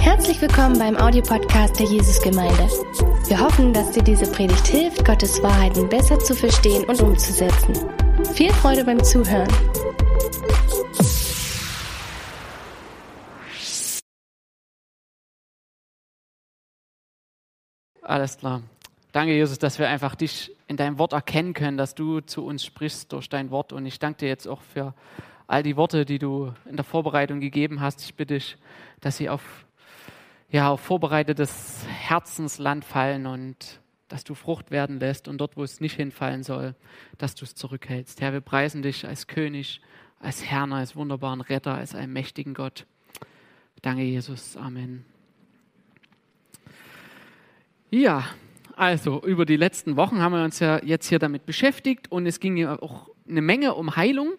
Herzlich willkommen beim Audiopodcast der Jesusgemeinde. Wir hoffen, dass dir diese Predigt hilft, Gottes Wahrheiten besser zu verstehen und umzusetzen. Viel Freude beim Zuhören. Alles klar. Danke, Jesus, dass wir einfach dich in deinem Wort erkennen können, dass du zu uns sprichst durch dein Wort. Und ich danke dir jetzt auch für all die Worte, die du in der Vorbereitung gegeben hast. Ich bitte dich, dass sie auf, ja, auf vorbereitetes Herzensland fallen und dass du Frucht werden lässt und dort, wo es nicht hinfallen soll, dass du es zurückhältst. Herr, wir preisen dich als König, als Herrn, als wunderbaren Retter, als einen mächtigen Gott. Danke, Jesus. Amen. Ja, also über die letzten Wochen haben wir uns ja jetzt hier damit beschäftigt und es ging ja auch eine Menge um Heilung.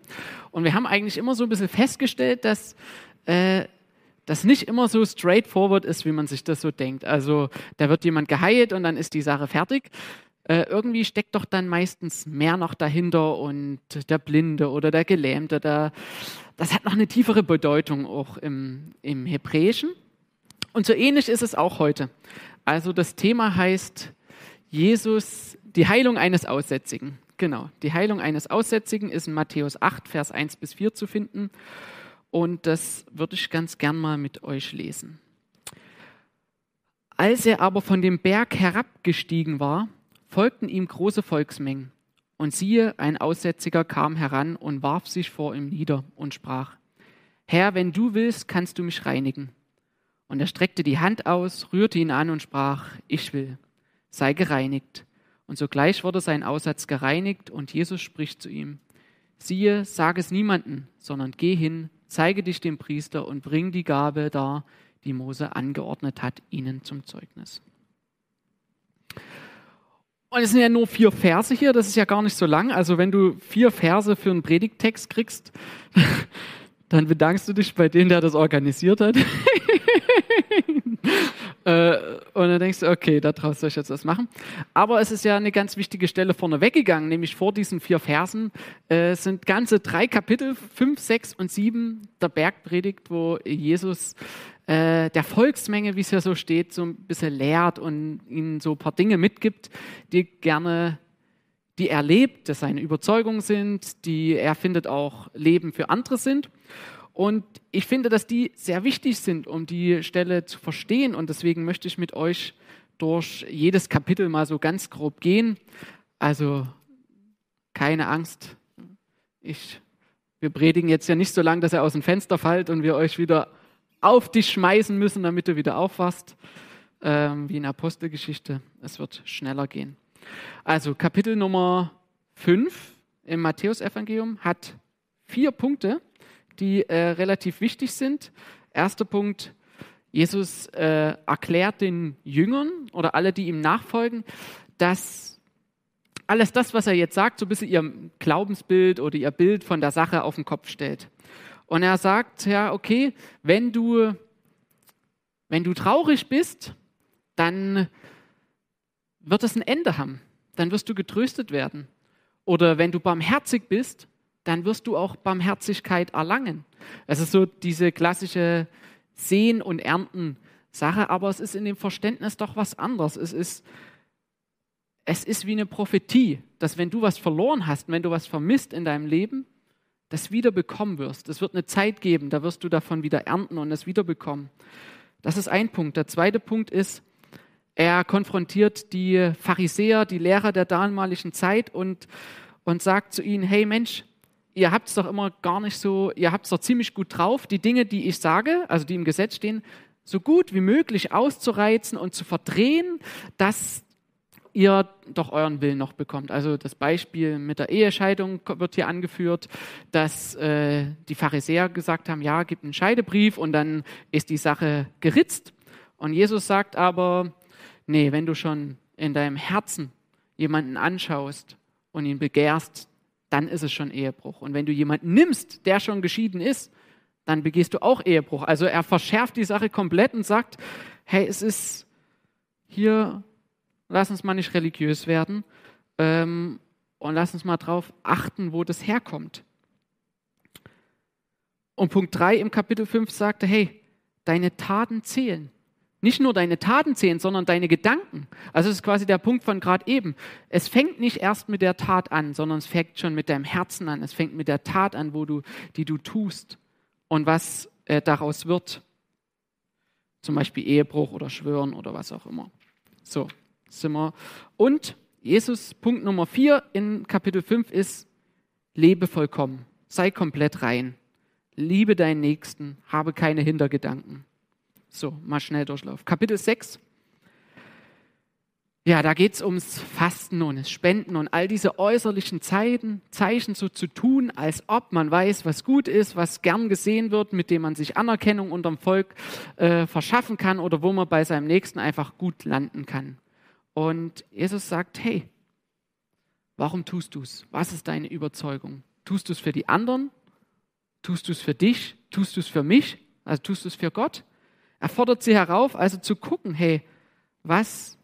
Und wir haben eigentlich immer so ein bisschen festgestellt, dass äh, das nicht immer so straightforward ist, wie man sich das so denkt. Also da wird jemand geheilt und dann ist die Sache fertig. Äh, irgendwie steckt doch dann meistens mehr noch dahinter und der Blinde oder der Gelähmte, der, das hat noch eine tiefere Bedeutung auch im, im Hebräischen. Und so ähnlich ist es auch heute. Also das Thema heißt Jesus, die Heilung eines Aussätzigen. Genau, die Heilung eines Aussätzigen ist in Matthäus 8, Vers 1 bis 4 zu finden. Und das würde ich ganz gern mal mit euch lesen. Als er aber von dem Berg herabgestiegen war, folgten ihm große Volksmengen. Und siehe, ein Aussätziger kam heran und warf sich vor ihm nieder und sprach, Herr, wenn du willst, kannst du mich reinigen. Und er streckte die Hand aus, rührte ihn an und sprach, ich will sei gereinigt. Und sogleich wurde sein Aussatz gereinigt und Jesus spricht zu ihm, siehe, sag es niemanden, sondern geh hin, zeige dich dem Priester und bring die Gabe dar, die Mose angeordnet hat, ihnen zum Zeugnis. Und es sind ja nur vier Verse hier, das ist ja gar nicht so lang. Also wenn du vier Verse für einen Predigttext kriegst, dann bedankst du dich bei dem, der das organisiert hat. Äh, und dann denkst du, okay, daraus soll ich jetzt was machen. Aber es ist ja eine ganz wichtige Stelle vorne weggegangen, nämlich vor diesen vier Versen äh, sind ganze drei Kapitel, fünf, sechs und sieben der Bergpredigt, wo Jesus äh, der Volksmenge, wie es ja so steht, so ein bisschen lehrt und ihnen so ein paar Dinge mitgibt, die gerne die er lebt, dass seine Überzeugungen sind, die er findet auch Leben für andere sind. Und ich finde, dass die sehr wichtig sind, um die Stelle zu verstehen. Und deswegen möchte ich mit euch durch jedes Kapitel mal so ganz grob gehen. Also keine Angst. Ich, wir predigen jetzt ja nicht so lange, dass er aus dem Fenster fällt und wir euch wieder auf dich schmeißen müssen, damit du wieder aufwachst, ähm, wie in Apostelgeschichte. Es wird schneller gehen. Also Kapitel Nummer 5 im Matthäusevangelium hat vier Punkte die äh, relativ wichtig sind. Erster Punkt, Jesus äh, erklärt den Jüngern oder alle, die ihm nachfolgen, dass alles das, was er jetzt sagt, so ein bisschen ihr Glaubensbild oder ihr Bild von der Sache auf den Kopf stellt. Und er sagt, ja, okay, wenn du, wenn du traurig bist, dann wird es ein Ende haben. Dann wirst du getröstet werden. Oder wenn du barmherzig bist, dann wirst du auch Barmherzigkeit erlangen. Es ist so diese klassische Sehen und Ernten Sache, aber es ist in dem Verständnis doch was anderes. Es ist, es ist wie eine Prophetie, dass wenn du was verloren hast, wenn du was vermisst in deinem Leben, das wieder bekommen wirst. Es wird eine Zeit geben, da wirst du davon wieder ernten und es wieder bekommen. Das ist ein Punkt. Der zweite Punkt ist, er konfrontiert die Pharisäer, die Lehrer der damaligen Zeit und, und sagt zu ihnen, hey Mensch, ihr habt es doch immer gar nicht so, ihr habt es doch ziemlich gut drauf, die Dinge, die ich sage, also die im Gesetz stehen, so gut wie möglich auszureizen und zu verdrehen, dass ihr doch euren Willen noch bekommt. Also das Beispiel mit der Ehescheidung wird hier angeführt, dass äh, die Pharisäer gesagt haben, ja, gib einen Scheidebrief und dann ist die Sache geritzt. Und Jesus sagt aber, nee, wenn du schon in deinem Herzen jemanden anschaust und ihn begehrst, dann ist es schon Ehebruch. Und wenn du jemanden nimmst, der schon geschieden ist, dann begehst du auch Ehebruch. Also er verschärft die Sache komplett und sagt, hey, es ist hier, lass uns mal nicht religiös werden ähm, und lass uns mal drauf achten, wo das herkommt. Und Punkt 3 im Kapitel 5 sagte, hey, deine Taten zählen. Nicht nur deine Taten zählen, sondern deine Gedanken. Also das ist quasi der Punkt von gerade eben. Es fängt nicht erst mit der Tat an, sondern es fängt schon mit deinem Herzen an. Es fängt mit der Tat an, wo du, die du tust und was äh, daraus wird. Zum Beispiel Ehebruch oder Schwören oder was auch immer. So, sind wir. Und Jesus, Punkt Nummer vier in Kapitel 5 ist, lebe vollkommen, sei komplett rein, liebe deinen Nächsten, habe keine Hintergedanken. So, mal schnell durchlauf. Kapitel 6. Ja, da geht es ums Fasten und das Spenden und all diese äußerlichen Zeiten, Zeichen so zu tun, als ob man weiß, was gut ist, was gern gesehen wird, mit dem man sich Anerkennung unterm Volk äh, verschaffen kann oder wo man bei seinem Nächsten einfach gut landen kann. Und Jesus sagt, hey, warum tust du es? Was ist deine Überzeugung? Tust du es für die anderen? Tust du es für dich? Tust du es für mich? Also tust du es für Gott? Er fordert sie herauf, also zu gucken, hey, was,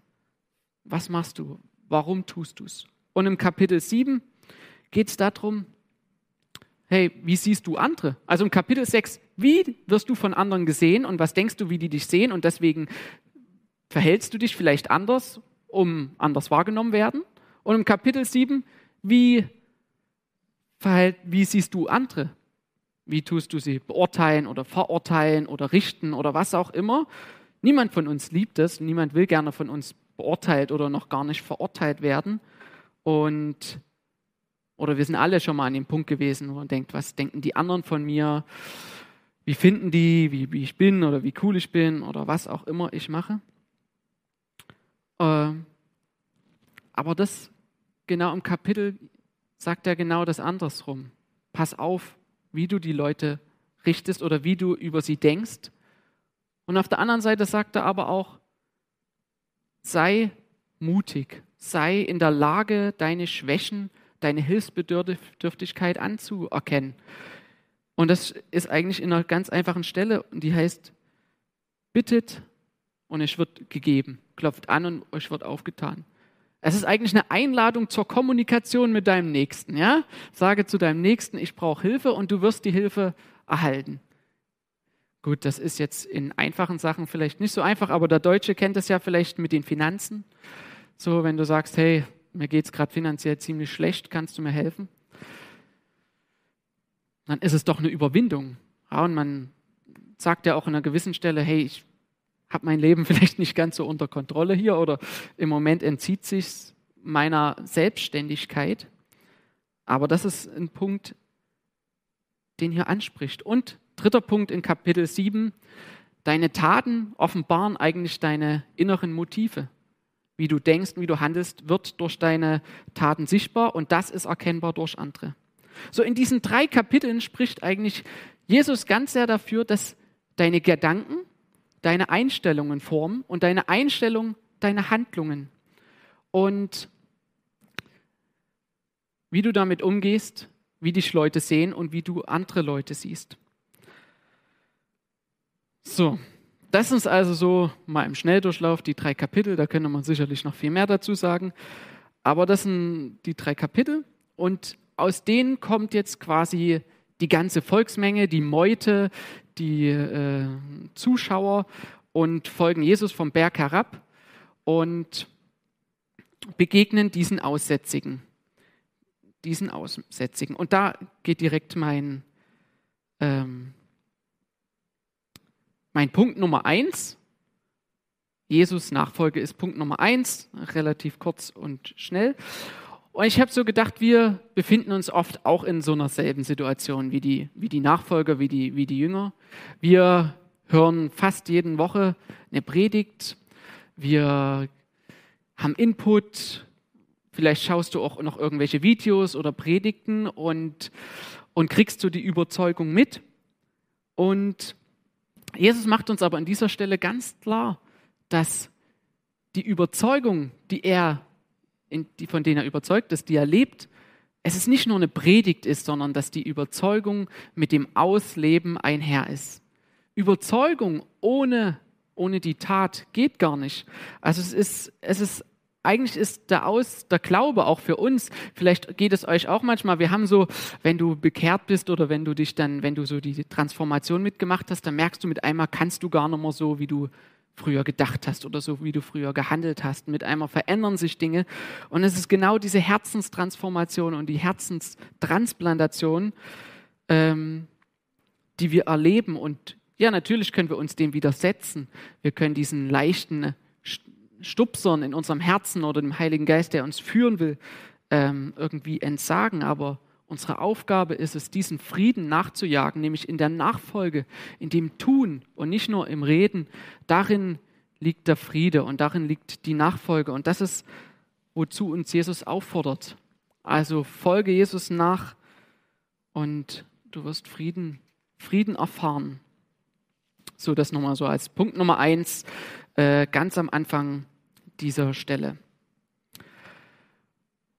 was machst du? Warum tust du es? Und im Kapitel 7 geht es darum, hey, wie siehst du andere? Also im Kapitel 6, wie wirst du von anderen gesehen und was denkst du, wie die dich sehen und deswegen verhältst du dich vielleicht anders, um anders wahrgenommen werden? Und im Kapitel 7, wie, wie siehst du andere? Wie tust du sie beurteilen oder verurteilen oder richten oder was auch immer? Niemand von uns liebt es, niemand will gerne von uns beurteilt oder noch gar nicht verurteilt werden. Und oder wir sind alle schon mal an dem Punkt gewesen, wo man denkt, was denken die anderen von mir? Wie finden die, wie, wie ich bin oder wie cool ich bin oder was auch immer ich mache? Äh, aber das genau im Kapitel sagt er genau das andersrum. Pass auf, wie du die Leute richtest oder wie du über sie denkst. Und auf der anderen Seite sagt er aber auch, sei mutig, sei in der Lage, deine Schwächen, deine Hilfsbedürftigkeit anzuerkennen. Und das ist eigentlich in einer ganz einfachen Stelle, die heißt, bittet und es wird gegeben, klopft an und euch wird aufgetan. Es ist eigentlich eine Einladung zur Kommunikation mit deinem Nächsten. Ja? Sage zu deinem Nächsten, ich brauche Hilfe und du wirst die Hilfe erhalten. Gut, das ist jetzt in einfachen Sachen vielleicht nicht so einfach, aber der Deutsche kennt das ja vielleicht mit den Finanzen. So, wenn du sagst, hey, mir geht es gerade finanziell ziemlich schlecht, kannst du mir helfen? Dann ist es doch eine Überwindung. Ja, und man sagt ja auch an einer gewissen Stelle, hey, ich habe mein Leben vielleicht nicht ganz so unter Kontrolle hier oder im Moment entzieht sich meiner Selbstständigkeit. Aber das ist ein Punkt, den hier anspricht. Und dritter Punkt in Kapitel 7, deine Taten offenbaren eigentlich deine inneren Motive. Wie du denkst, wie du handelst, wird durch deine Taten sichtbar und das ist erkennbar durch andere. So in diesen drei Kapiteln spricht eigentlich Jesus ganz sehr dafür, dass deine Gedanken, deine Einstellungen formen und deine Einstellung deine Handlungen. Und wie du damit umgehst, wie dich Leute sehen und wie du andere Leute siehst. So, das ist also so mal im Schnelldurchlauf die drei Kapitel. Da könnte man sicherlich noch viel mehr dazu sagen. Aber das sind die drei Kapitel und aus denen kommt jetzt quasi die ganze Volksmenge, die Meute, die äh, Zuschauer und folgen Jesus vom Berg herab und begegnen diesen Aussätzigen. Diesen Aussätzigen. Und da geht direkt mein, ähm, mein Punkt Nummer eins. Jesus Nachfolge ist Punkt Nummer eins, relativ kurz und schnell. Und ich habe so gedacht, wir befinden uns oft auch in so einer selben Situation wie die, wie die Nachfolger, wie die, wie die Jünger. Wir hören fast jeden Woche eine Predigt. Wir haben Input. Vielleicht schaust du auch noch irgendwelche Videos oder Predigten und, und kriegst du die Überzeugung mit. Und Jesus macht uns aber an dieser Stelle ganz klar, dass die Überzeugung, die er die, von denen er überzeugt ist, die er lebt, es ist nicht nur eine Predigt ist, sondern dass die Überzeugung mit dem Ausleben einher ist. Überzeugung ohne, ohne die Tat geht gar nicht. Also es ist, es ist eigentlich ist der, Aus, der Glaube auch für uns, vielleicht geht es euch auch manchmal, wir haben so, wenn du bekehrt bist oder wenn du dich dann, wenn du so die Transformation mitgemacht hast, dann merkst du mit einmal, kannst du gar nicht mehr so, wie du früher gedacht hast oder so, wie du früher gehandelt hast. Mit einmal verändern sich Dinge. Und es ist genau diese Herzenstransformation und die Herzenstransplantation, ähm, die wir erleben. Und ja, natürlich können wir uns dem widersetzen. Wir können diesen leichten Stupsern in unserem Herzen oder dem Heiligen Geist, der uns führen will, ähm, irgendwie entsagen. Aber unsere Aufgabe ist es, diesen Frieden nachzujagen, nämlich in der Nachfolge, in dem Tun und nicht nur im Reden. Darin liegt der Friede und darin liegt die Nachfolge. Und das ist, wozu uns Jesus auffordert. Also folge Jesus nach und du wirst Frieden, Frieden erfahren. So, das nochmal so als Punkt Nummer eins, äh, ganz am Anfang dieser Stelle.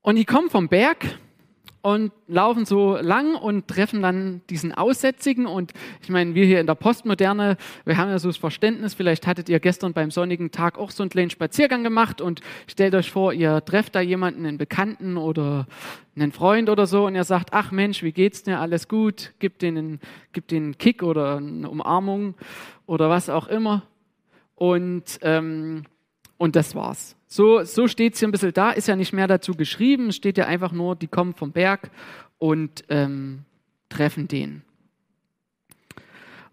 Und die kommen vom Berg und laufen so lang und treffen dann diesen Aussätzigen. Und ich meine, wir hier in der Postmoderne, wir haben ja so das Verständnis, vielleicht hattet ihr gestern beim sonnigen Tag auch so einen kleinen Spaziergang gemacht und stellt euch vor, ihr trefft da jemanden, einen Bekannten oder einen Freund oder so und ihr sagt, ach Mensch, wie geht's dir, alles gut, gib denen, gib denen einen Kick oder eine Umarmung oder was auch immer. Und, ähm, und das war's. So, so steht es hier ein bisschen da, ist ja nicht mehr dazu geschrieben, steht ja einfach nur, die kommen vom Berg und ähm, treffen den.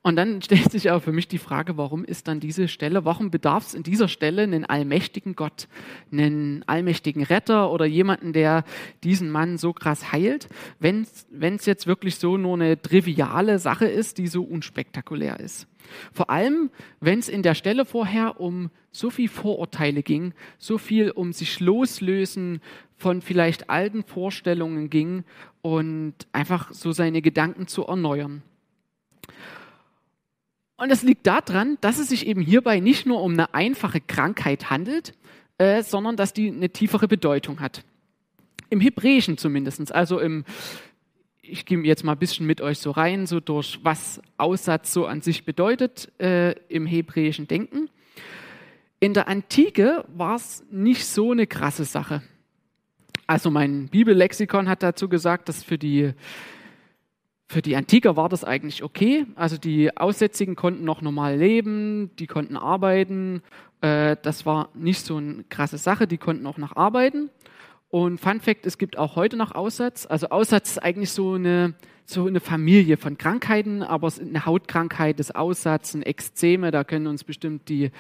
Und dann stellt sich auch für mich die Frage, warum ist dann diese Stelle, warum bedarf es in dieser Stelle einen allmächtigen Gott, einen allmächtigen Retter oder jemanden, der diesen Mann so krass heilt, wenn es jetzt wirklich so nur eine triviale Sache ist, die so unspektakulär ist. Vor allem, wenn es in der Stelle vorher um so viel Vorurteile ging, so viel um sich loslösen von vielleicht alten Vorstellungen ging und einfach so seine Gedanken zu erneuern. Und es liegt daran, dass es sich eben hierbei nicht nur um eine einfache Krankheit handelt, äh, sondern dass die eine tiefere Bedeutung hat. Im Hebräischen zumindest, also im ich gehe jetzt mal ein bisschen mit euch so rein, so durch was Aussatz so an sich bedeutet äh, im hebräischen Denken. In der Antike war es nicht so eine krasse Sache. Also mein Bibellexikon hat dazu gesagt, dass für die, für die Antiker war das eigentlich okay. Also die Aussätzigen konnten noch normal leben, die konnten arbeiten. Äh, das war nicht so eine krasse Sache, die konnten auch noch arbeiten. Und Fun Fact, es gibt auch heute noch Aussatz. Also Aussatz ist eigentlich so eine, so eine Familie von Krankheiten, aber es ist eine Hautkrankheit, das Aussatz, ein Ekzeme, da können uns bestimmt die,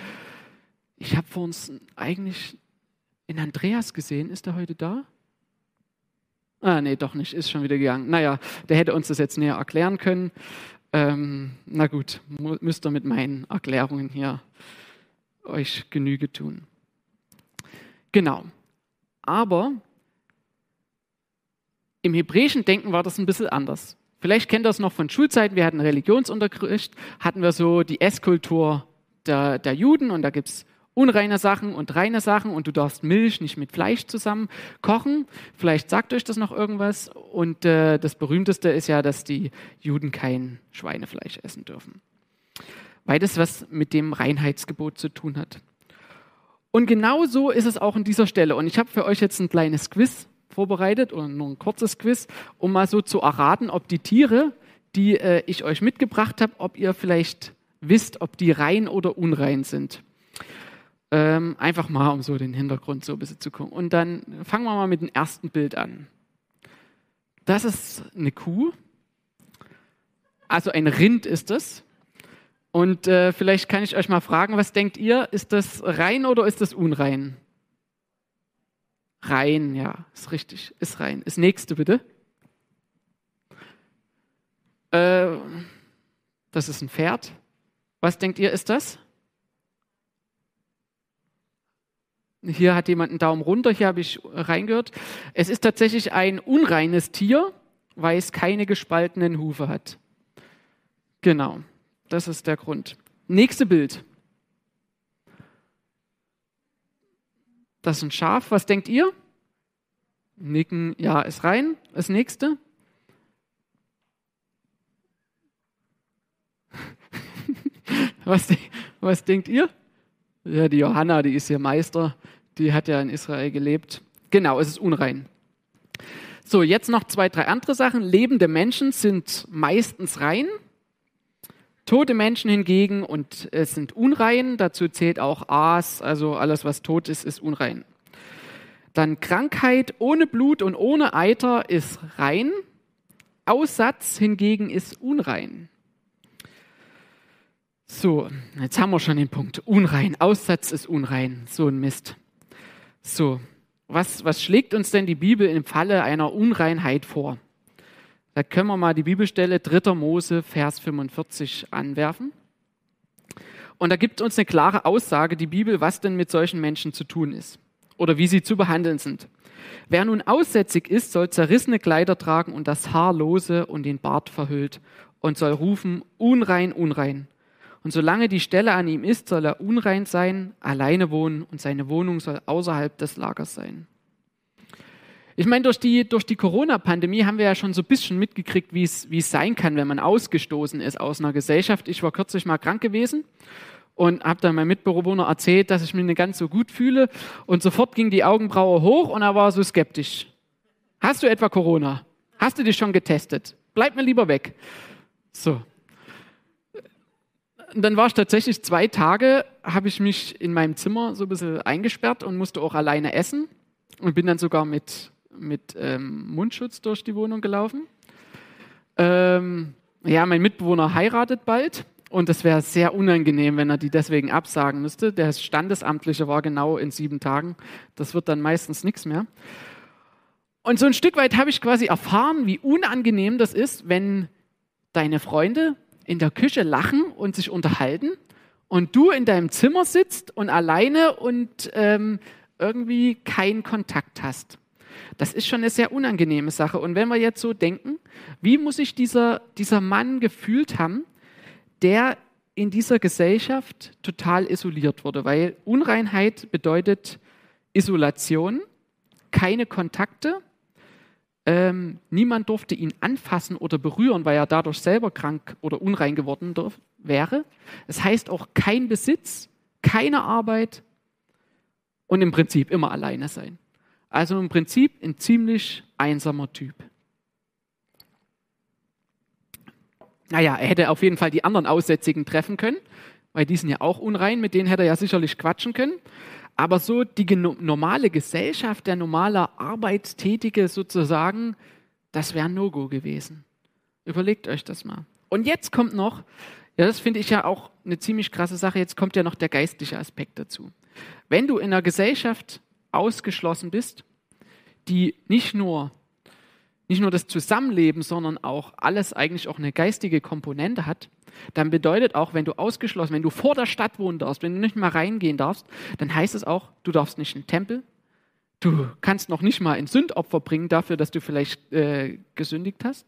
ich habe vor uns eigentlich in Andreas gesehen, ist er heute da? Ah, nee, doch nicht, ist schon wieder gegangen. Naja, der hätte uns das jetzt näher erklären können. Ähm, na gut, müsst ihr mit meinen Erklärungen hier euch Genüge tun. Genau. Aber im hebräischen Denken war das ein bisschen anders. Vielleicht kennt ihr das noch von Schulzeiten. Wir hatten Religionsunterricht, hatten wir so die Esskultur der, der Juden und da gibt es unreine Sachen und reine Sachen und du darfst Milch nicht mit Fleisch zusammen kochen. Vielleicht sagt euch das noch irgendwas. Und äh, das berühmteste ist ja, dass die Juden kein Schweinefleisch essen dürfen. Weil das was mit dem Reinheitsgebot zu tun hat. Und genau so ist es auch in dieser Stelle. Und ich habe für euch jetzt ein kleines Quiz vorbereitet oder nur ein kurzes Quiz, um mal so zu erraten, ob die Tiere, die äh, ich euch mitgebracht habe, ob ihr vielleicht wisst, ob die rein oder unrein sind. Ähm, einfach mal, um so den Hintergrund so ein bisschen zu gucken. Und dann fangen wir mal mit dem ersten Bild an. Das ist eine Kuh. Also ein Rind ist es. Und äh, vielleicht kann ich euch mal fragen, was denkt ihr? Ist das rein oder ist das unrein? Rein, ja, ist richtig, ist rein. Das nächste bitte. Äh, das ist ein Pferd. Was denkt ihr, ist das? Hier hat jemand einen Daumen runter, hier habe ich reingehört. Es ist tatsächlich ein unreines Tier, weil es keine gespaltenen Hufe hat. Genau. Das ist der Grund. Nächste Bild. Das ist ein Schaf. Was denkt ihr? Nicken, ja, ist rein. Das nächste. was, was denkt ihr? Ja, die Johanna, die ist hier Meister. Die hat ja in Israel gelebt. Genau, es ist unrein. So, jetzt noch zwei, drei andere Sachen. Lebende Menschen sind meistens rein. Tote Menschen hingegen und es sind unrein. Dazu zählt auch Aas, also alles, was tot ist, ist unrein. Dann Krankheit ohne Blut und ohne Eiter ist rein. Aussatz hingegen ist unrein. So, jetzt haben wir schon den Punkt. Unrein. Aussatz ist unrein. So ein Mist. So, was, was schlägt uns denn die Bibel im Falle einer Unreinheit vor? Da können wir mal die Bibelstelle 3. Mose, Vers 45 anwerfen. Und da gibt uns eine klare Aussage, die Bibel, was denn mit solchen Menschen zu tun ist oder wie sie zu behandeln sind. Wer nun aussätzig ist, soll zerrissene Kleider tragen und das Haar lose und den Bart verhüllt und soll rufen, unrein, unrein. Und solange die Stelle an ihm ist, soll er unrein sein, alleine wohnen und seine Wohnung soll außerhalb des Lagers sein. Ich meine, durch die, durch die Corona-Pandemie haben wir ja schon so ein bisschen mitgekriegt, wie es, sein kann, wenn man ausgestoßen ist aus einer Gesellschaft. Ich war kürzlich mal krank gewesen und habe dann meinem Mitbewohner erzählt, dass ich mich nicht ganz so gut fühle. Und sofort ging die Augenbraue hoch und er war so skeptisch. Hast du etwa Corona? Hast du dich schon getestet? Bleib mir lieber weg. So. Und dann war ich tatsächlich zwei Tage, habe ich mich in meinem Zimmer so ein bisschen eingesperrt und musste auch alleine essen und bin dann sogar mit, mit ähm, Mundschutz durch die Wohnung gelaufen. Ähm, ja, mein Mitbewohner heiratet bald und es wäre sehr unangenehm, wenn er die deswegen absagen müsste. Der Standesamtliche war genau in sieben Tagen. Das wird dann meistens nichts mehr. Und so ein Stück weit habe ich quasi erfahren, wie unangenehm das ist, wenn deine Freunde in der Küche lachen und sich unterhalten und du in deinem Zimmer sitzt und alleine und ähm, irgendwie keinen Kontakt hast. Das ist schon eine sehr unangenehme Sache. Und wenn wir jetzt so denken, wie muss sich dieser, dieser Mann gefühlt haben, der in dieser Gesellschaft total isoliert wurde, weil Unreinheit bedeutet Isolation, keine Kontakte, ähm, niemand durfte ihn anfassen oder berühren, weil er dadurch selber krank oder unrein geworden wäre. Es das heißt auch kein Besitz, keine Arbeit und im Prinzip immer alleine sein. Also im Prinzip ein ziemlich einsamer Typ. Naja, er hätte auf jeden Fall die anderen Aussätzigen treffen können, weil die sind ja auch unrein, mit denen hätte er ja sicherlich quatschen können. Aber so die normale Gesellschaft, der normale Arbeitstätige sozusagen, das wäre ein No-Go gewesen. Überlegt euch das mal. Und jetzt kommt noch, ja, das finde ich ja auch eine ziemlich krasse Sache, jetzt kommt ja noch der geistliche Aspekt dazu. Wenn du in einer Gesellschaft ausgeschlossen bist, die nicht nur nicht nur das Zusammenleben, sondern auch alles eigentlich auch eine geistige Komponente hat, dann bedeutet auch, wenn du ausgeschlossen, wenn du vor der Stadt wohnen darfst, wenn du nicht mal reingehen darfst, dann heißt es auch, du darfst nicht in den Tempel, du kannst noch nicht mal ein Sündopfer bringen dafür, dass du vielleicht äh, gesündigt hast.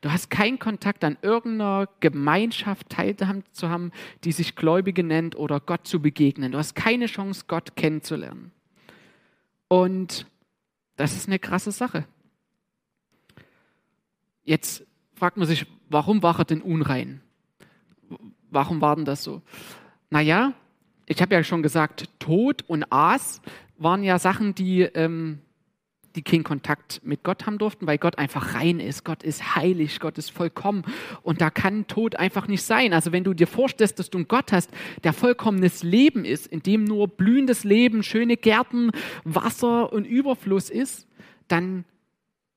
Du hast keinen Kontakt an irgendeiner Gemeinschaft teilzuhaben, die sich Gläubige nennt oder Gott zu begegnen. Du hast keine Chance, Gott kennenzulernen. Und das ist eine krasse Sache. Jetzt fragt man sich, warum war er denn unrein? Warum war denn das so? Naja, ich habe ja schon gesagt, Tod und Aas waren ja Sachen, die, ähm, die keinen Kontakt mit Gott haben durften, weil Gott einfach rein ist. Gott ist heilig, Gott ist vollkommen. Und da kann Tod einfach nicht sein. Also wenn du dir vorstellst, dass du einen Gott hast, der vollkommenes Leben ist, in dem nur blühendes Leben, schöne Gärten, Wasser und Überfluss ist, dann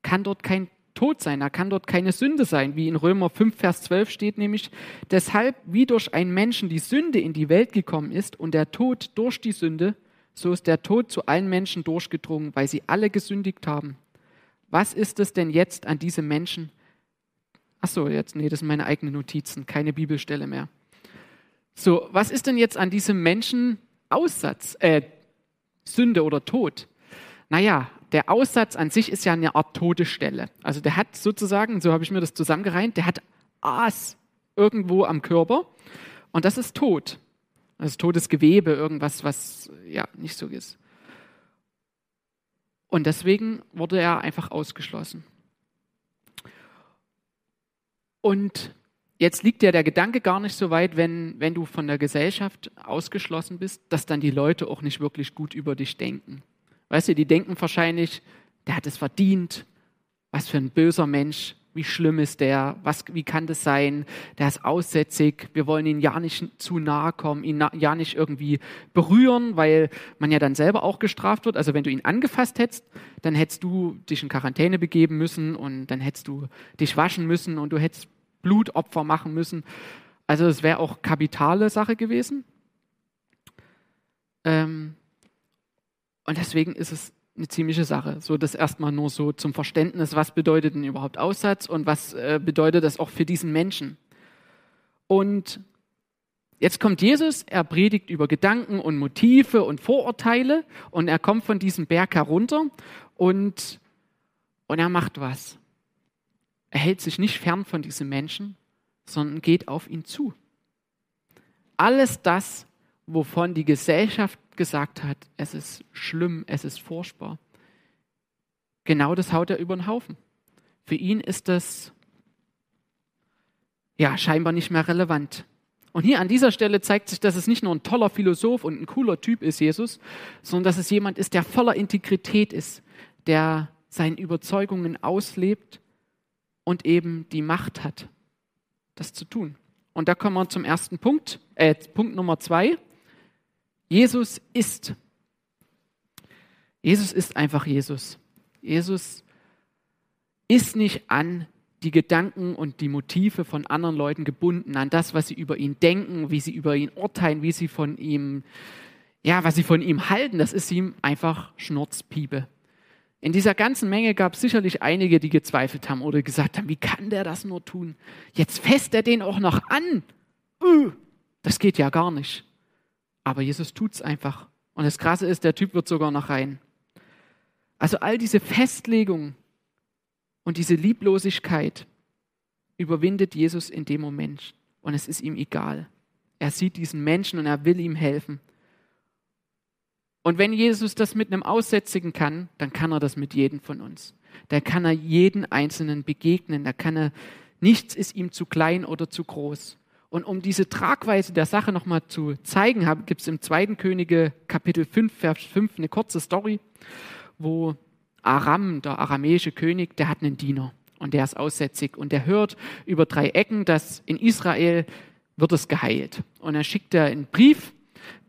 kann dort kein Tod sein, da kann dort keine Sünde sein, wie in Römer 5, Vers 12 steht nämlich, deshalb wie durch einen Menschen die Sünde in die Welt gekommen ist und der Tod durch die Sünde, so ist der Tod zu allen Menschen durchgedrungen, weil sie alle gesündigt haben. Was ist es denn jetzt an diese Menschen? Ach so, jetzt, nee, das sind meine eigenen Notizen, keine Bibelstelle mehr. So, was ist denn jetzt an diesem Menschen Aussatz, äh, Sünde oder Tod? Naja, der Aussatz an sich ist ja eine Art Todesstelle. Also der hat sozusagen, so habe ich mir das zusammengereimt, der hat Aas irgendwo am Körper und das ist tot. Das ist totes Gewebe, irgendwas, was ja nicht so ist. Und deswegen wurde er einfach ausgeschlossen. Und Jetzt liegt ja der Gedanke gar nicht so weit, wenn, wenn du von der Gesellschaft ausgeschlossen bist, dass dann die Leute auch nicht wirklich gut über dich denken. Weißt du, die denken wahrscheinlich, der hat es verdient, was für ein böser Mensch, wie schlimm ist der, was, wie kann das sein, der ist aussätzig, wir wollen ihn ja nicht zu nahe kommen, ihn ja nicht irgendwie berühren, weil man ja dann selber auch gestraft wird. Also wenn du ihn angefasst hättest, dann hättest du dich in Quarantäne begeben müssen und dann hättest du dich waschen müssen und du hättest Blutopfer machen müssen. Also es wäre auch kapitale Sache gewesen. Ähm, und deswegen ist es eine ziemliche Sache. So das erstmal nur so zum Verständnis, was bedeutet denn überhaupt Aussatz und was äh, bedeutet das auch für diesen Menschen. Und jetzt kommt Jesus, er predigt über Gedanken und Motive und Vorurteile und er kommt von diesem Berg herunter und, und er macht was. Er hält sich nicht fern von diesem Menschen, sondern geht auf ihn zu. Alles das, wovon die Gesellschaft gesagt hat, es ist schlimm, es ist furchtbar. Genau das haut er über den Haufen. Für ihn ist das ja scheinbar nicht mehr relevant. Und hier an dieser Stelle zeigt sich, dass es nicht nur ein toller Philosoph und ein cooler Typ ist, Jesus, sondern dass es jemand ist, der voller Integrität ist, der seinen Überzeugungen auslebt und eben die Macht hat, das zu tun. Und da kommen wir zum ersten Punkt, äh, Punkt Nummer zwei. Jesus ist. Jesus ist einfach Jesus. Jesus ist nicht an die Gedanken und die Motive von anderen Leuten gebunden, an das, was sie über ihn denken, wie sie über ihn urteilen, wie sie von ihm, ja, was sie von ihm halten. Das ist ihm einfach Schnurzpiepe. In dieser ganzen Menge gab es sicherlich einige, die gezweifelt haben oder gesagt haben, wie kann der das nur tun? Jetzt fässt er den auch noch an. Uh, das geht ja gar nicht. Aber Jesus tut es einfach. Und das Krasse ist, der Typ wird sogar noch rein. Also all diese Festlegung und diese Lieblosigkeit überwindet Jesus in dem Moment. Und es ist ihm egal. Er sieht diesen Menschen und er will ihm helfen. Und wenn Jesus das mit einem Aussätzigen kann, dann kann er das mit jedem von uns. Da kann er jeden Einzelnen begegnen. Da kann er, nichts ist ihm zu klein oder zu groß. Und um diese Tragweise der Sache nochmal zu zeigen, gibt es im 2. Könige Kapitel 5, Vers 5 eine kurze Story, wo Aram, der aramäische König, der hat einen Diener und der ist aussätzig und der hört über drei Ecken, dass in Israel wird es geheilt. Und er schickt einen Brief,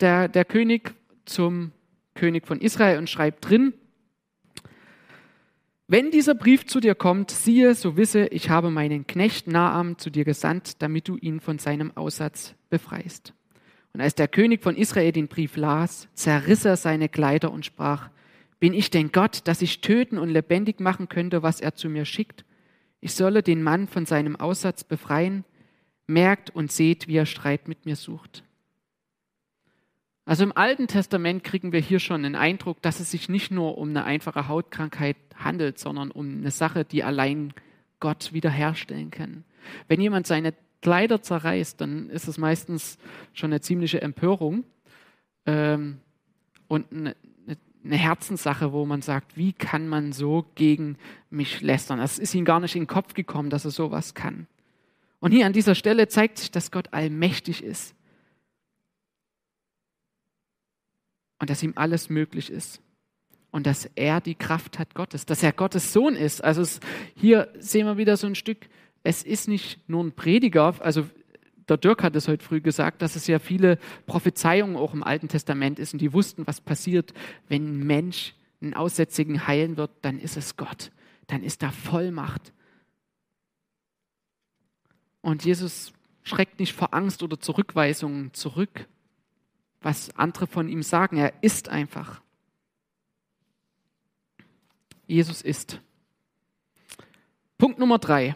der, der König, zum König von Israel und schreibt drin, wenn dieser Brief zu dir kommt, siehe, so wisse, ich habe meinen Knecht Naam zu dir gesandt, damit du ihn von seinem Aussatz befreist. Und als der König von Israel den Brief las, zerriss er seine Kleider und sprach, bin ich denn Gott, dass ich töten und lebendig machen könnte, was er zu mir schickt? Ich solle den Mann von seinem Aussatz befreien. Merkt und seht, wie er Streit mit mir sucht. Also im Alten Testament kriegen wir hier schon den Eindruck, dass es sich nicht nur um eine einfache Hautkrankheit handelt, sondern um eine Sache, die allein Gott wiederherstellen kann. Wenn jemand seine Kleider zerreißt, dann ist es meistens schon eine ziemliche Empörung ähm, und eine, eine Herzenssache, wo man sagt, wie kann man so gegen mich lästern? Es ist ihm gar nicht in den Kopf gekommen, dass er sowas kann. Und hier an dieser Stelle zeigt sich, dass Gott allmächtig ist und dass ihm alles möglich ist und dass er die Kraft hat Gottes, dass er Gottes Sohn ist. Also es, hier sehen wir wieder so ein Stück, es ist nicht nur ein Prediger, also der Dirk hat es heute früh gesagt, dass es ja viele Prophezeiungen auch im Alten Testament ist und die wussten, was passiert, wenn ein Mensch einen Aussätzigen heilen wird, dann ist es Gott, dann ist da Vollmacht. Und Jesus schreckt nicht vor Angst oder Zurückweisungen zurück, was andere von ihm sagen. Er ist einfach. Jesus ist. Punkt Nummer drei.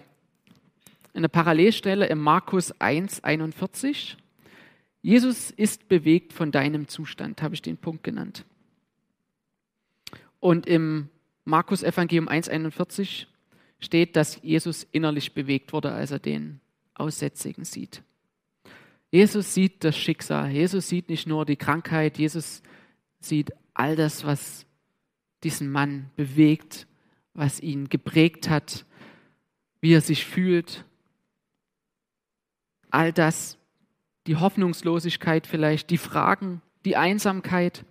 Eine Parallelstelle im Markus 1, 41. Jesus ist bewegt von deinem Zustand, habe ich den Punkt genannt. Und im Markus Evangelium 1,41 steht, dass Jesus innerlich bewegt wurde, als er den Aussätzigen sieht. Jesus sieht das Schicksal. Jesus sieht nicht nur die Krankheit, Jesus sieht all das, was diesen Mann bewegt, was ihn geprägt hat, wie er sich fühlt. all das, die Hoffnungslosigkeit vielleicht, die Fragen, die Einsamkeit.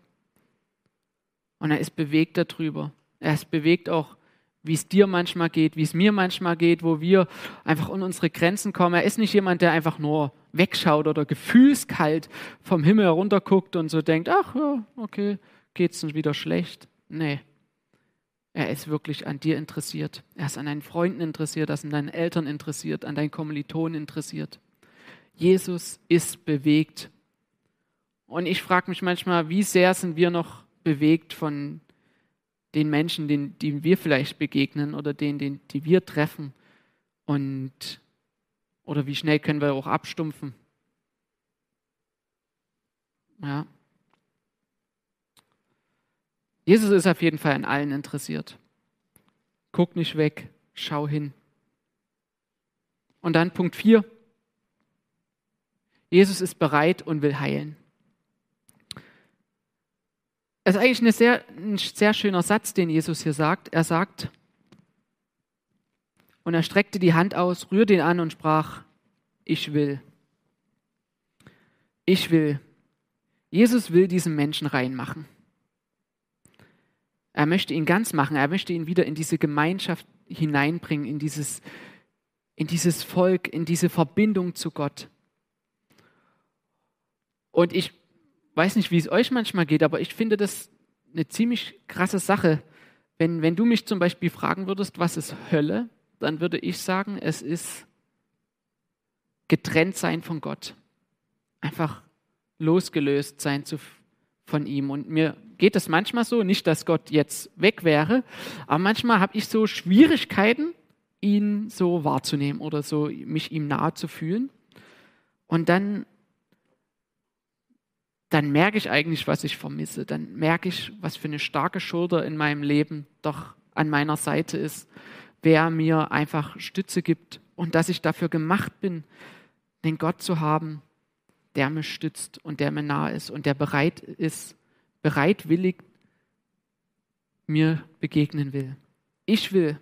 Und er ist bewegt darüber. Er ist bewegt auch, wie es dir manchmal geht, wie es mir manchmal geht, wo wir einfach an unsere Grenzen kommen. Er ist nicht jemand, der einfach nur wegschaut oder gefühlskalt vom Himmel herunterguckt und so denkt, ach ja, okay, geht's denn wieder schlecht. Nee. Er ist wirklich an dir interessiert. Er ist an deinen Freunden interessiert, er ist an deinen Eltern interessiert, an deinen Kommilitonen interessiert. Jesus ist bewegt. Und ich frage mich manchmal, wie sehr sind wir noch bewegt von den Menschen, denen, die wir vielleicht begegnen oder denen, denen, die wir treffen. Und, oder wie schnell können wir auch abstumpfen. Ja. Jesus ist auf jeden Fall an allen interessiert. Guck nicht weg, schau hin. Und dann Punkt 4. Jesus ist bereit und will heilen. Es ist eigentlich sehr, ein sehr schöner Satz, den Jesus hier sagt. Er sagt, und er streckte die Hand aus, rührte ihn an und sprach, ich will. Ich will. Jesus will diesen Menschen reinmachen. Er möchte ihn ganz machen. Er möchte ihn wieder in diese Gemeinschaft hineinbringen, in dieses, in dieses Volk, in diese Verbindung zu Gott. Und ich weiß nicht, wie es euch manchmal geht, aber ich finde das eine ziemlich krasse Sache. Wenn, wenn du mich zum Beispiel fragen würdest, was ist Hölle, dann würde ich sagen, es ist getrennt sein von Gott. Einfach losgelöst sein zu, von ihm. Und mir geht es manchmal so, nicht, dass Gott jetzt weg wäre, aber manchmal habe ich so Schwierigkeiten, ihn so wahrzunehmen oder so mich ihm nahe zu fühlen. Und dann dann merke ich eigentlich, was ich vermisse. Dann merke ich, was für eine starke Schulter in meinem Leben doch an meiner Seite ist, wer mir einfach Stütze gibt und dass ich dafür gemacht bin, den Gott zu haben, der mich stützt und der mir nahe ist und der bereit ist, bereitwillig mir begegnen will. Ich will.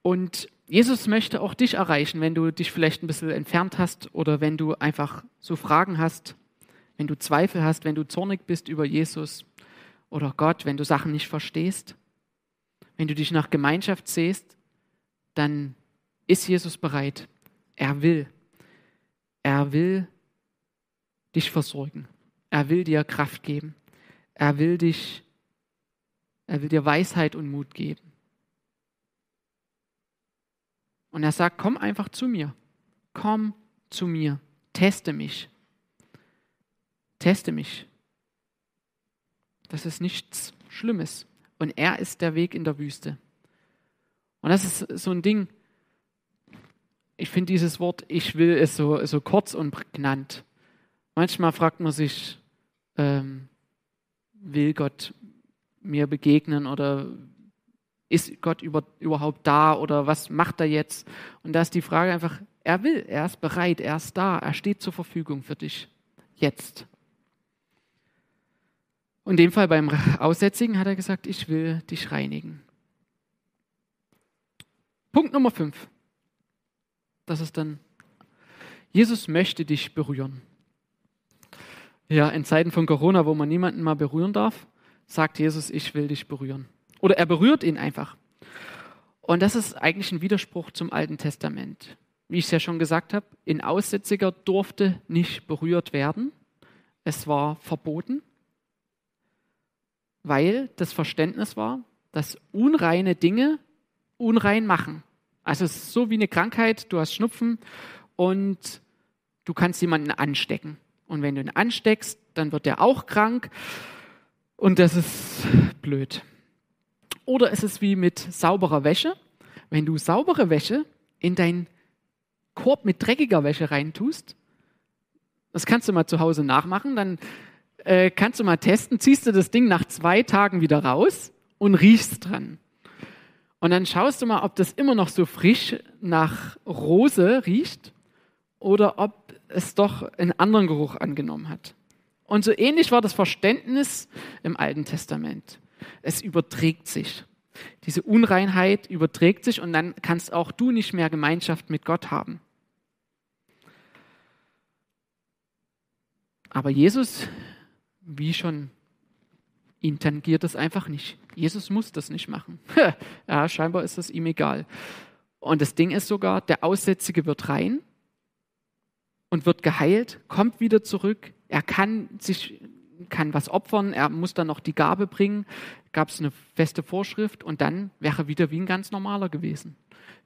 Und Jesus möchte auch dich erreichen, wenn du dich vielleicht ein bisschen entfernt hast oder wenn du einfach so Fragen hast, wenn du Zweifel hast, wenn du zornig bist über Jesus oder Gott, wenn du Sachen nicht verstehst. Wenn du dich nach Gemeinschaft sehst, dann ist Jesus bereit. Er will. Er will dich versorgen. Er will dir Kraft geben. Er will dich, er will dir Weisheit und Mut geben. Und er sagt, komm einfach zu mir. Komm zu mir. Teste mich. Teste mich. Das ist nichts Schlimmes. Und er ist der Weg in der Wüste. Und das ist so ein Ding. Ich finde dieses Wort, ich will, ist so, so kurz und prägnant. Manchmal fragt man sich, ähm, will Gott mir begegnen oder ist Gott über, überhaupt da oder was macht er jetzt? Und da ist die Frage einfach, er will, er ist bereit, er ist da, er steht zur Verfügung für dich. Jetzt. Und in dem Fall beim Aussätzigen hat er gesagt, ich will dich reinigen. Punkt Nummer 5. Das ist dann, Jesus möchte dich berühren. Ja, in Zeiten von Corona, wo man niemanden mal berühren darf, sagt Jesus, ich will dich berühren. Oder er berührt ihn einfach. Und das ist eigentlich ein Widerspruch zum Alten Testament. Wie ich es ja schon gesagt habe, ein Aussätziger durfte nicht berührt werden. Es war verboten, weil das Verständnis war, dass unreine Dinge unrein machen. Also es ist so wie eine Krankheit, du hast Schnupfen und du kannst jemanden anstecken. Und wenn du ihn ansteckst, dann wird er auch krank und das ist blöd. Oder ist es wie mit sauberer Wäsche? Wenn du saubere Wäsche in deinen Korb mit dreckiger Wäsche reintust, das kannst du mal zu Hause nachmachen, dann äh, kannst du mal testen, ziehst du das Ding nach zwei Tagen wieder raus und riechst dran. Und dann schaust du mal, ob das immer noch so frisch nach Rose riecht oder ob es doch einen anderen Geruch angenommen hat. Und so ähnlich war das Verständnis im Alten Testament. Es überträgt sich. Diese Unreinheit überträgt sich und dann kannst auch du nicht mehr Gemeinschaft mit Gott haben. Aber Jesus, wie schon, ihn tangiert das einfach nicht. Jesus muss das nicht machen. ja, scheinbar ist es ihm egal. Und das Ding ist sogar, der Aussätzige wird rein und wird geheilt, kommt wieder zurück. Er kann sich kann was opfern, er muss dann noch die Gabe bringen, gab es eine feste Vorschrift und dann wäre er wieder wie ein ganz normaler gewesen.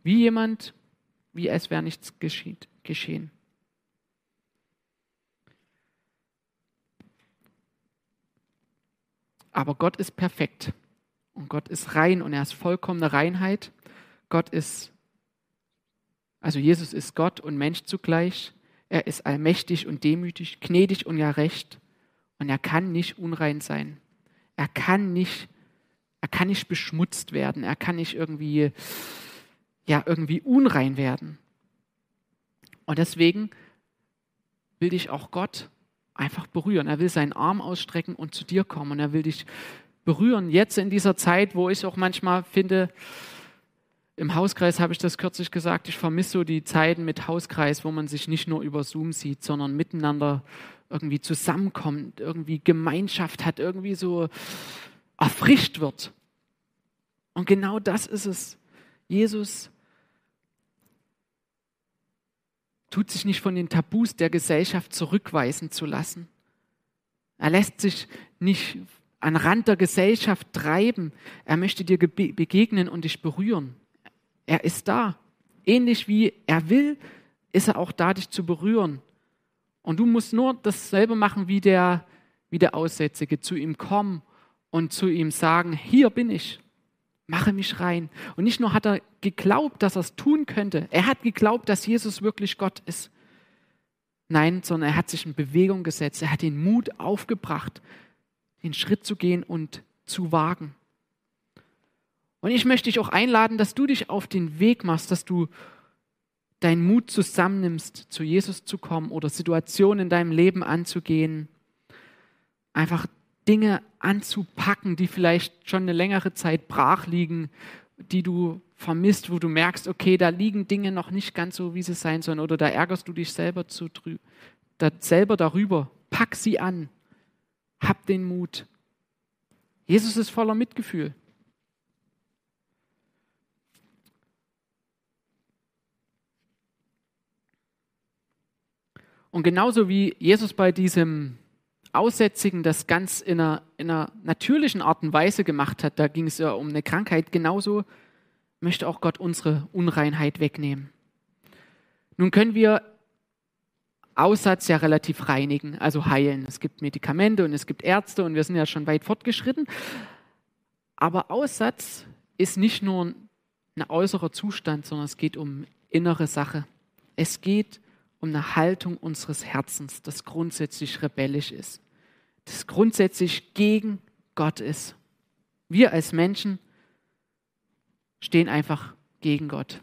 Wie jemand, wie es wäre nichts geschehen. Aber Gott ist perfekt und Gott ist rein und er ist vollkommene Reinheit. Gott ist, also Jesus ist Gott und Mensch zugleich. Er ist allmächtig und demütig, gnädig und ja recht. Und er kann nicht unrein sein. Er kann nicht, er kann nicht beschmutzt werden. Er kann nicht irgendwie, ja, irgendwie unrein werden. Und deswegen will dich auch Gott einfach berühren. Er will seinen Arm ausstrecken und zu dir kommen. Und er will dich berühren. Jetzt in dieser Zeit, wo ich auch manchmal finde, im Hauskreis habe ich das kürzlich gesagt, ich vermisse so die Zeiten mit Hauskreis, wo man sich nicht nur über Zoom sieht, sondern miteinander irgendwie zusammenkommt, irgendwie Gemeinschaft hat, irgendwie so erfrischt wird. Und genau das ist es. Jesus tut sich nicht von den Tabus der Gesellschaft zurückweisen zu lassen. Er lässt sich nicht an Rand der Gesellschaft treiben. Er möchte dir begegnen und dich berühren. Er ist da. Ähnlich wie er will, ist er auch da, dich zu berühren. Und du musst nur dasselbe machen wie der, wie der Aussätzige. Zu ihm kommen und zu ihm sagen, hier bin ich, mache mich rein. Und nicht nur hat er geglaubt, dass er es tun könnte, er hat geglaubt, dass Jesus wirklich Gott ist. Nein, sondern er hat sich in Bewegung gesetzt, er hat den Mut aufgebracht, den Schritt zu gehen und zu wagen. Und ich möchte dich auch einladen, dass du dich auf den Weg machst, dass du deinen Mut zusammennimmst, zu Jesus zu kommen oder Situationen in deinem Leben anzugehen, einfach Dinge anzupacken, die vielleicht schon eine längere Zeit brach liegen, die du vermisst, wo du merkst, okay, da liegen Dinge noch nicht ganz so, wie sie sein sollen, oder da ärgerst du dich selber, zu, da, selber darüber. Pack sie an. Hab den Mut. Jesus ist voller Mitgefühl. Und genauso wie Jesus bei diesem Aussätzigen das ganz in einer, in einer natürlichen Art und Weise gemacht hat, da ging es ja um eine Krankheit, genauso möchte auch Gott unsere Unreinheit wegnehmen. Nun können wir Aussatz ja relativ reinigen, also heilen. Es gibt Medikamente und es gibt Ärzte und wir sind ja schon weit fortgeschritten. Aber Aussatz ist nicht nur ein äußerer Zustand, sondern es geht um innere Sache. Es geht um eine Haltung unseres Herzens, das grundsätzlich rebellisch ist, das grundsätzlich gegen Gott ist. Wir als Menschen stehen einfach gegen Gott.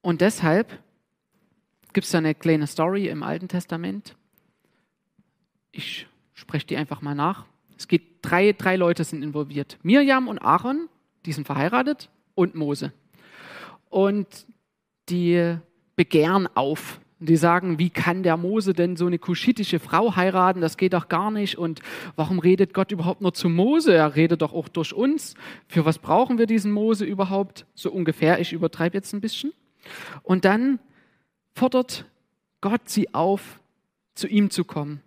Und deshalb gibt es da eine kleine Story im Alten Testament. Ich spreche die einfach mal nach. Es geht drei, drei Leute sind involviert. Mirjam und Aaron, die sind verheiratet, und Mose. Und die Begehren auf. Die sagen, wie kann der Mose denn so eine kuschitische Frau heiraten? Das geht doch gar nicht. Und warum redet Gott überhaupt nur zu Mose? Er redet doch auch durch uns. Für was brauchen wir diesen Mose überhaupt? So ungefähr. Ich übertreibe jetzt ein bisschen. Und dann fordert Gott sie auf, zu ihm zu kommen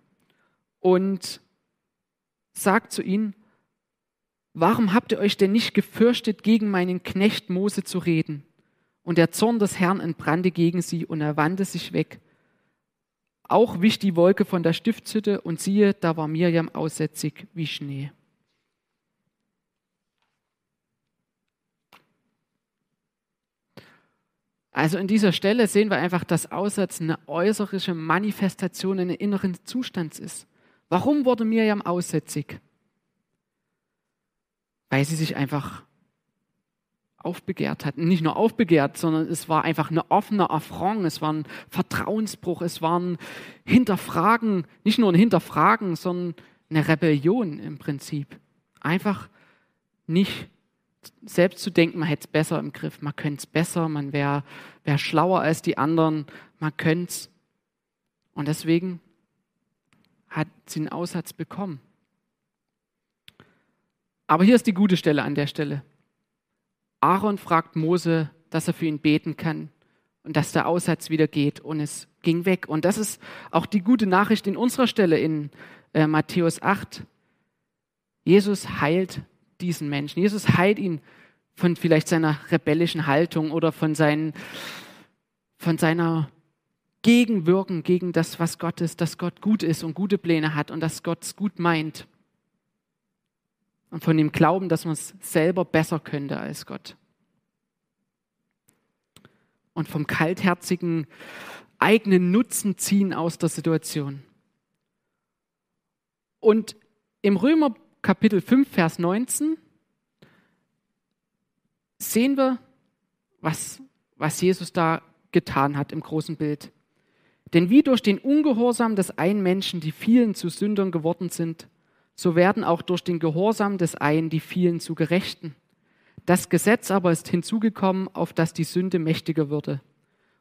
und sagt zu ihnen, warum habt ihr euch denn nicht gefürchtet, gegen meinen Knecht Mose zu reden? Und der Zorn des Herrn entbrannte gegen sie und er wandte sich weg. Auch wich die Wolke von der Stiftshütte und siehe, da war Mirjam aussätzig wie Schnee. Also in dieser Stelle sehen wir einfach, dass Aussatz eine äußere Manifestation eines inneren Zustands ist. Warum wurde Mirjam aussätzig? Weil sie sich einfach aufbegehrt hat. Nicht nur aufbegehrt, sondern es war einfach eine offene Affront, es war ein Vertrauensbruch, es war ein Hinterfragen, nicht nur ein Hinterfragen, sondern eine Rebellion im Prinzip. Einfach nicht selbst zu denken, man hätte es besser im Griff, man könnte es besser, man wäre wär schlauer als die anderen, man könnte es. Und deswegen hat sie einen Aussatz bekommen. Aber hier ist die gute Stelle an der Stelle. Aaron fragt Mose, dass er für ihn beten kann und dass der Aussatz wieder geht und es ging weg. Und das ist auch die gute Nachricht in unserer Stelle in äh, Matthäus 8. Jesus heilt diesen Menschen. Jesus heilt ihn von vielleicht seiner rebellischen Haltung oder von, seinen, von seiner Gegenwirken gegen das, was Gott ist, dass Gott gut ist und gute Pläne hat und dass Gott es gut meint. Und von dem Glauben, dass man es selber besser könnte als Gott. Und vom kaltherzigen eigenen Nutzen ziehen aus der Situation. Und im Römer Kapitel 5, Vers 19 sehen wir, was, was Jesus da getan hat im großen Bild. Denn wie durch den Ungehorsam des einen Menschen die vielen zu Sündern geworden sind, so werden auch durch den Gehorsam des einen die vielen zu Gerechten. Das Gesetz aber ist hinzugekommen, auf das die Sünde mächtiger würde.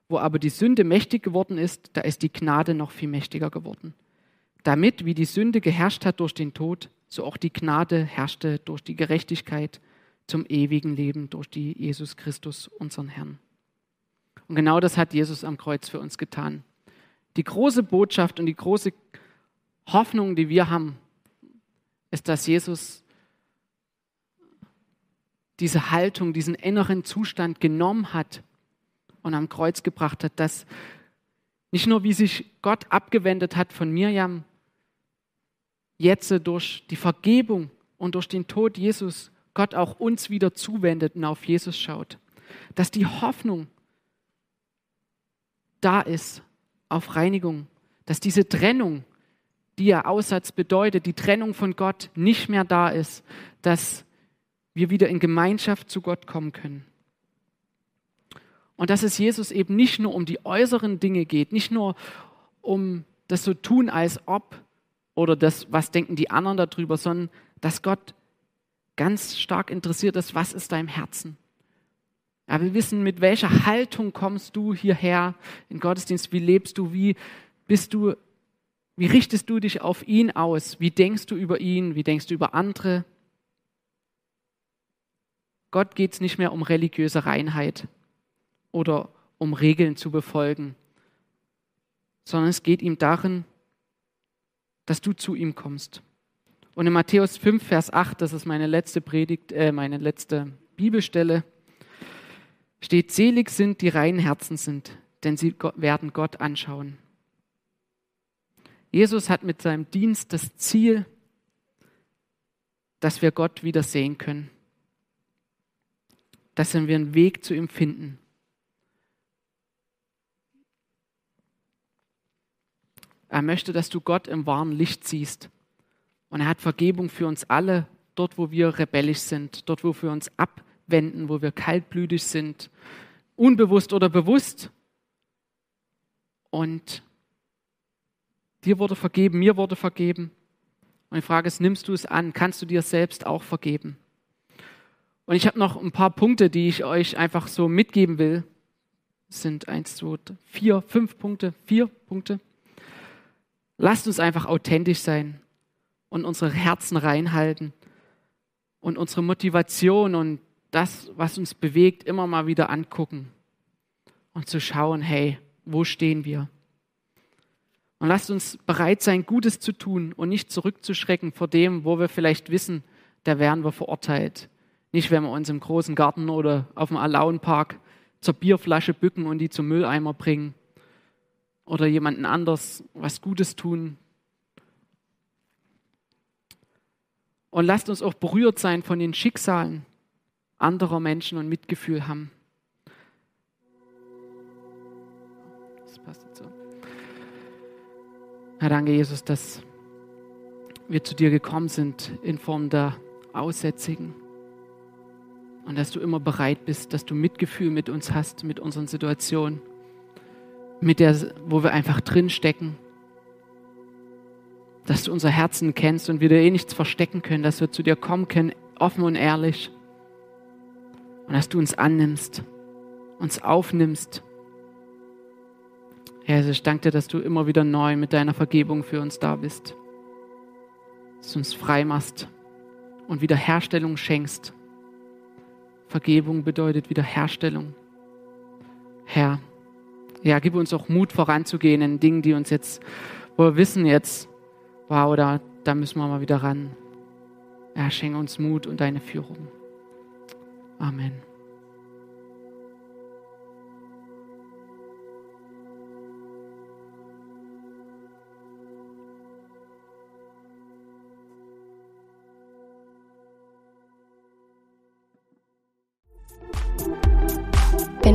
Wo aber die Sünde mächtig geworden ist, da ist die Gnade noch viel mächtiger geworden. Damit, wie die Sünde geherrscht hat durch den Tod, so auch die Gnade herrschte durch die Gerechtigkeit zum ewigen Leben durch die Jesus Christus, unseren Herrn. Und genau das hat Jesus am Kreuz für uns getan. Die große Botschaft und die große Hoffnung, die wir haben, ist, dass Jesus diese Haltung, diesen inneren Zustand genommen hat und am Kreuz gebracht hat, dass nicht nur wie sich Gott abgewendet hat von Mirjam, jetzt durch die Vergebung und durch den Tod Jesus Gott auch uns wieder zuwendet und auf Jesus schaut. Dass die Hoffnung da ist auf Reinigung, dass diese Trennung, die Aussatz bedeutet, die Trennung von Gott nicht mehr da ist, dass wir wieder in Gemeinschaft zu Gott kommen können. Und dass es Jesus eben nicht nur um die äußeren Dinge geht, nicht nur um das so tun, als ob, oder das, was denken die anderen darüber, sondern dass Gott ganz stark interessiert ist, was ist deinem Herzen. Ja, wir wissen, mit welcher Haltung kommst du hierher in Gottesdienst, wie lebst du, wie bist du, wie richtest du dich auf ihn aus, wie denkst du über ihn, wie denkst du über andere. Gott geht es nicht mehr um religiöse Reinheit oder um Regeln zu befolgen, sondern es geht ihm darin, dass du zu ihm kommst. Und in Matthäus 5, Vers 8, das ist meine letzte Predigt, äh, meine letzte Bibelstelle, steht, selig sind, die reinen Herzen sind, denn sie werden Gott anschauen. Jesus hat mit seinem Dienst das Ziel, dass wir Gott wieder sehen können. Dass wir einen Weg zu ihm finden. Er möchte, dass du Gott im wahren Licht siehst. Und er hat Vergebung für uns alle, dort, wo wir rebellisch sind, dort, wo wir uns abwenden, wo wir kaltblütig sind, unbewusst oder bewusst. Und dir wurde vergeben, mir wurde vergeben. Und die Frage ist, nimmst du es an? Kannst du dir selbst auch vergeben? Und ich habe noch ein paar Punkte, die ich euch einfach so mitgeben will. Es sind eins, zwei, vier, fünf Punkte, vier Punkte. Lasst uns einfach authentisch sein und unsere Herzen reinhalten und unsere Motivation und das, was uns bewegt, immer mal wieder angucken und zu schauen, hey, wo stehen wir? Und lasst uns bereit sein, Gutes zu tun und nicht zurückzuschrecken vor dem, wo wir vielleicht wissen, da werden wir verurteilt. Nicht, wenn wir uns im großen Garten oder auf dem Alaunpark zur Bierflasche bücken und die zum Mülleimer bringen, oder jemanden anders was Gutes tun. Und lasst uns auch berührt sein von den Schicksalen anderer Menschen und Mitgefühl haben. Das passt jetzt so. Herr, danke, Jesus, dass wir zu dir gekommen sind in Form der Aussätzigen. Und dass du immer bereit bist, dass du Mitgefühl mit uns hast, mit unseren Situationen mit der, wo wir einfach drinstecken. Dass du unser Herzen kennst und wir dir eh nichts verstecken können, dass wir zu dir kommen können, offen und ehrlich. Und dass du uns annimmst, uns aufnimmst. Herr, ich danke dir, dass du immer wieder neu mit deiner Vergebung für uns da bist. Dass du uns frei machst und Wiederherstellung schenkst. Vergebung bedeutet Wiederherstellung. Herr, ja, gib uns auch Mut voranzugehen in Dingen, die uns jetzt, wo wir wissen jetzt, wow, da, da müssen wir mal wieder ran. Ja, schenke uns Mut und deine Führung. Amen.